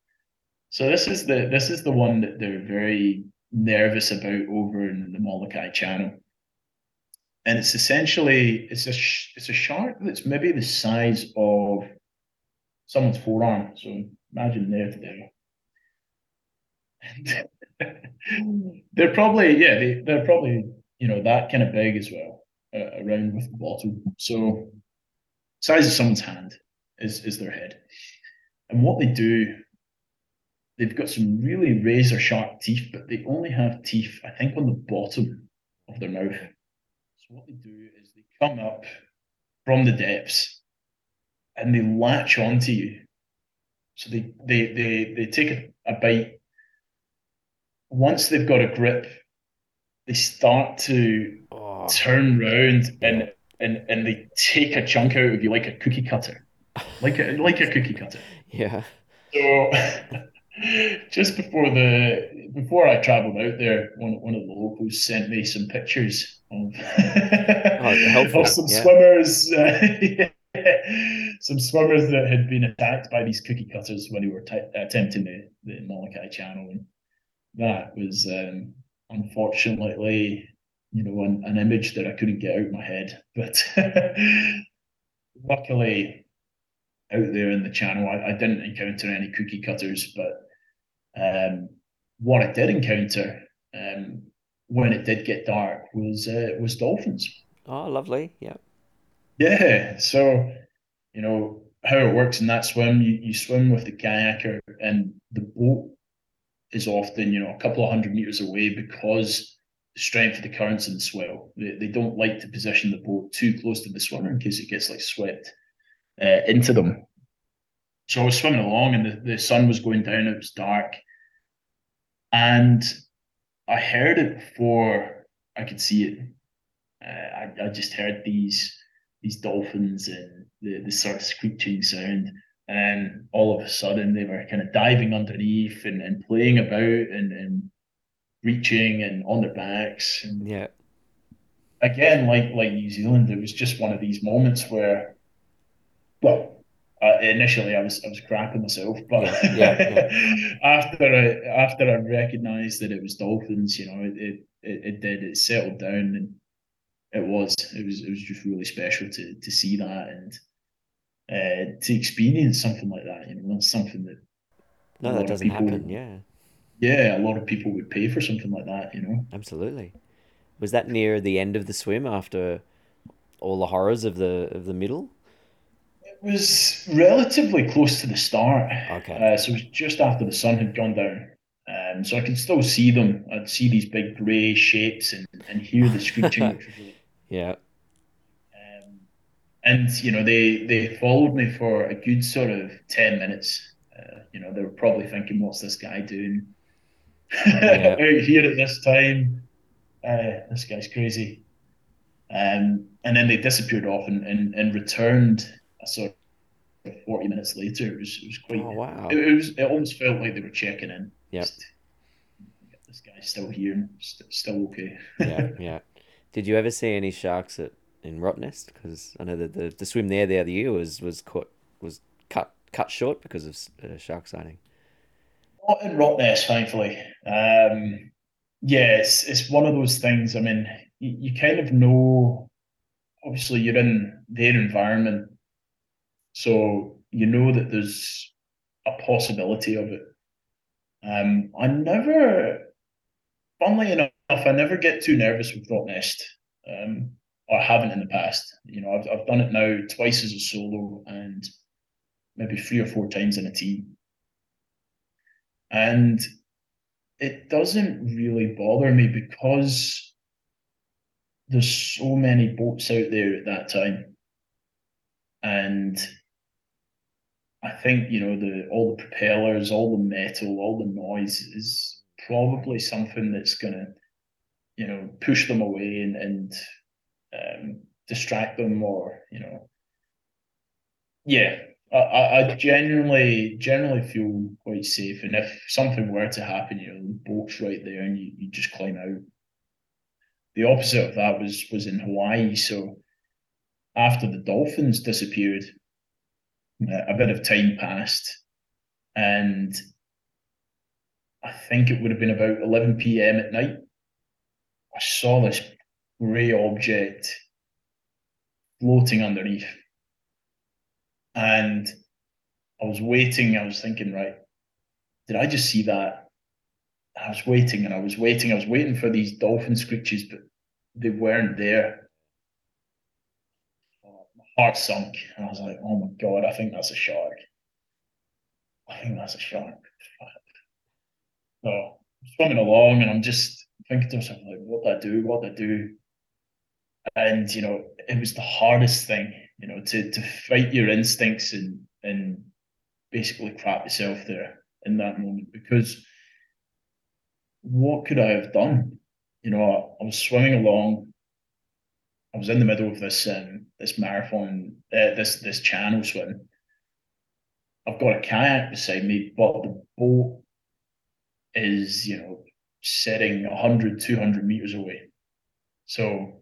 Speaker 2: So this is the this is the one that they're very nervous about over in the Molokai Channel, and it's essentially it's a it's a shark that's maybe the size of someone's forearm. So imagine there to there they're probably yeah they, they're probably you know that kind of big as well uh, around with the bottle. So size of someone's hand is is their head. And what they do they've got some really razor sharp teeth but they only have teeth i think on the bottom of their mouth. So what they do is they come up from the depths and they latch onto you. So they they they, they take a, a bite once they've got a grip, they start to oh. turn round and and and they take a chunk out of you like a cookie cutter, like a like a cookie cutter.
Speaker 1: Yeah.
Speaker 2: So just before the before I travelled out there, one one of the locals sent me some pictures of, oh, of some yeah. swimmers. Uh, some swimmers that had been attacked by these cookie cutters when they were t- attempting the, the Molokai Channel. And that was um, unfortunately, you know, an, an image that I couldn't get out of my head. But luckily, out there in the channel, I, I, didn't encounter any cookie cutters. But um, what I did encounter um, when it did get dark was uh, was dolphins.
Speaker 1: Oh, lovely! Yeah.
Speaker 2: Yeah. So, you know how it works in that swim. You you swim with the kayaker, and the boat is often, you know, a couple of hundred meters away because the strength of the currents in the swell. They, they don't like to position the boat too close to the swimmer in case it gets like swept uh, into them. So I was swimming along and the, the sun was going down, it was dark. And I heard it before I could see it. Uh, I, I just heard these these dolphins and the, the sort of screeching sound. And all of a sudden, they were kind of diving underneath and, and playing about and, and reaching and on their backs. And
Speaker 1: yeah.
Speaker 2: Again, like like New Zealand, it was just one of these moments where, well, uh, initially I was I was crapping myself, but yeah, yeah. after I after I recognised that it was dolphins, you know, it, it it, it did it settled down and it was it was it was just really special to to see that and uh, to experience something like that. You know, that's something that
Speaker 1: no, that doesn't people, happen. Yeah,
Speaker 2: yeah, a lot of people would pay for something like that. You know,
Speaker 1: absolutely. Was that near the end of the swim after all the horrors of the of the middle?
Speaker 2: It was relatively close to the start.
Speaker 1: Okay,
Speaker 2: uh, so it was just after the sun had gone down. Um, so I could still see them. I'd see these big grey shapes and, and hear the screeching.
Speaker 1: yeah
Speaker 2: and you know they they followed me for a good sort of 10 minutes uh, you know they were probably thinking what's this guy doing yeah. out here at this time uh, this guy's crazy um, and then they disappeared off and, and, and returned a sort 40 minutes later. It was, it was quite,
Speaker 1: Oh wow.
Speaker 2: it, it was, it almost felt like they were checking in. Just, This guy's still here and st- still okay.
Speaker 1: yeah, yeah. Did you ever see any sharks at in Rottnest? Because I know that the, the swim there the other year was was caught was cut cut short because of uh, shark sighting.
Speaker 2: Not in Rottnest, thankfully. Um, yeah, it's it's one of those things. I mean, you, you kind of know. Obviously, you're in their environment, so you know that there's a possibility of it. Um, I never, funnily enough, I never get too nervous with Rottnest. Um, or haven't in the past. You know, I've I've done it now twice as a solo and maybe three or four times in a team. And it doesn't really bother me because there's so many boats out there at that time. And I think, you know, the all the propellers, all the metal, all the noise is probably something that's gonna, you know, push them away and, and um, distract them or, you know. Yeah, I, I generally generally feel quite safe, and if something were to happen, you know, the boat's right there, and you, you just climb out. The opposite of that was was in Hawaii. So after the dolphins disappeared, a bit of time passed, and I think it would have been about eleven p.m. at night. I saw this grey object floating underneath and I was waiting. I was thinking, right, did I just see that? I was waiting and I was waiting. I was waiting for these dolphin screeches, but they weren't there. My heart sunk, and I was like, "Oh my god, I think that's a shark. I think that's a shark." So I'm swimming along, and I'm just thinking to myself, like, "What do I do? What do I do?" And you know, it was the hardest thing you know, to to fight your instincts and and basically crap yourself there in that moment because what could I have done? You know, I, I was swimming along. I was in the middle of this um, this marathon, uh, this this channel swim. I've got a kayak beside me, but the boat is, you know, sitting 100, 200 meters away. So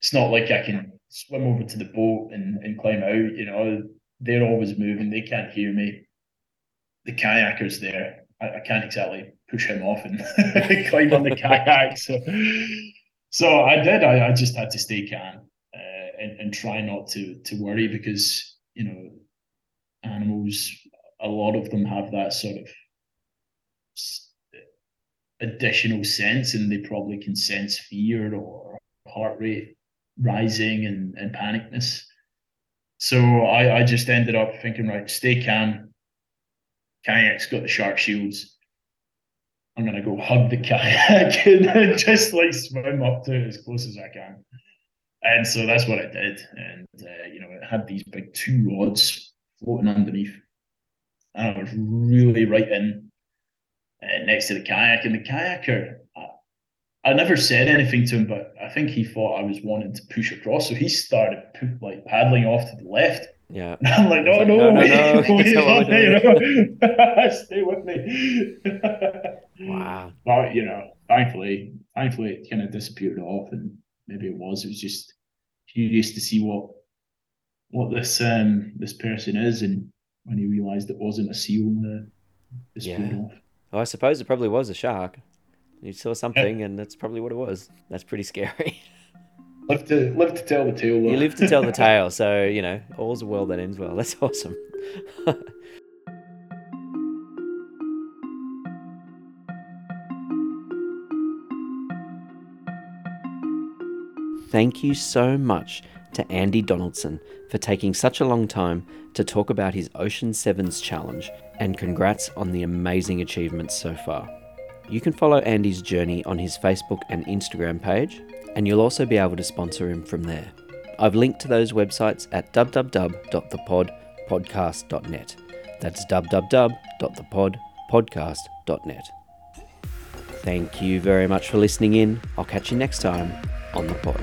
Speaker 2: it's not like I can swim over to the boat and, and climb out. You know, they're always moving. They can't hear me. The kayaker's there. I, I can't exactly push him off and climb on the kayak. So, so I did. I, I just had to stay calm uh, and, and try not to to worry because you know animals. A lot of them have that sort of additional sense, and they probably can sense fear or heart rate rising and, and panicness. So I, I just ended up thinking, right, stay calm. Kayak's got the shark shields. I'm gonna go hug the kayak and just like swim up to it as close as I can. And so that's what I did. And uh, you know, it had these big two rods floating underneath. And I was really right in uh, next to the kayak. And the kayaker, I never said anything to him, but I think he thought I was wanting to push across, so he started like paddling off to the left.
Speaker 1: Yeah,
Speaker 2: and I'm like, no,
Speaker 1: like,
Speaker 2: no,
Speaker 1: no, no,
Speaker 2: wait,
Speaker 1: no,
Speaker 2: wait,
Speaker 1: it's all
Speaker 2: you know? stay with me.
Speaker 1: wow.
Speaker 2: But you know, thankfully, thankfully, it kind of disappeared off, and maybe it was. It was just curious to see what what this um this person is, and when he realised it wasn't a seal, uh,
Speaker 1: Yeah.
Speaker 2: off.
Speaker 1: Well, I suppose it probably was a shark. You saw something, and that's probably what it was. That's pretty scary.
Speaker 2: Live to live to tell the tale. Though.
Speaker 1: you live to tell the tale, so you know all's well that ends well. That's awesome. Thank you so much to Andy Donaldson for taking such a long time to talk about his Ocean Sevens challenge, and congrats on the amazing achievements so far. You can follow Andy's journey on his Facebook and Instagram page, and you'll also be able to sponsor him from there. I've linked to those websites at www.thepodpodcast.net. That's www.thepodpodcast.net. Thank you very much for listening in. I'll catch you next time on the pod.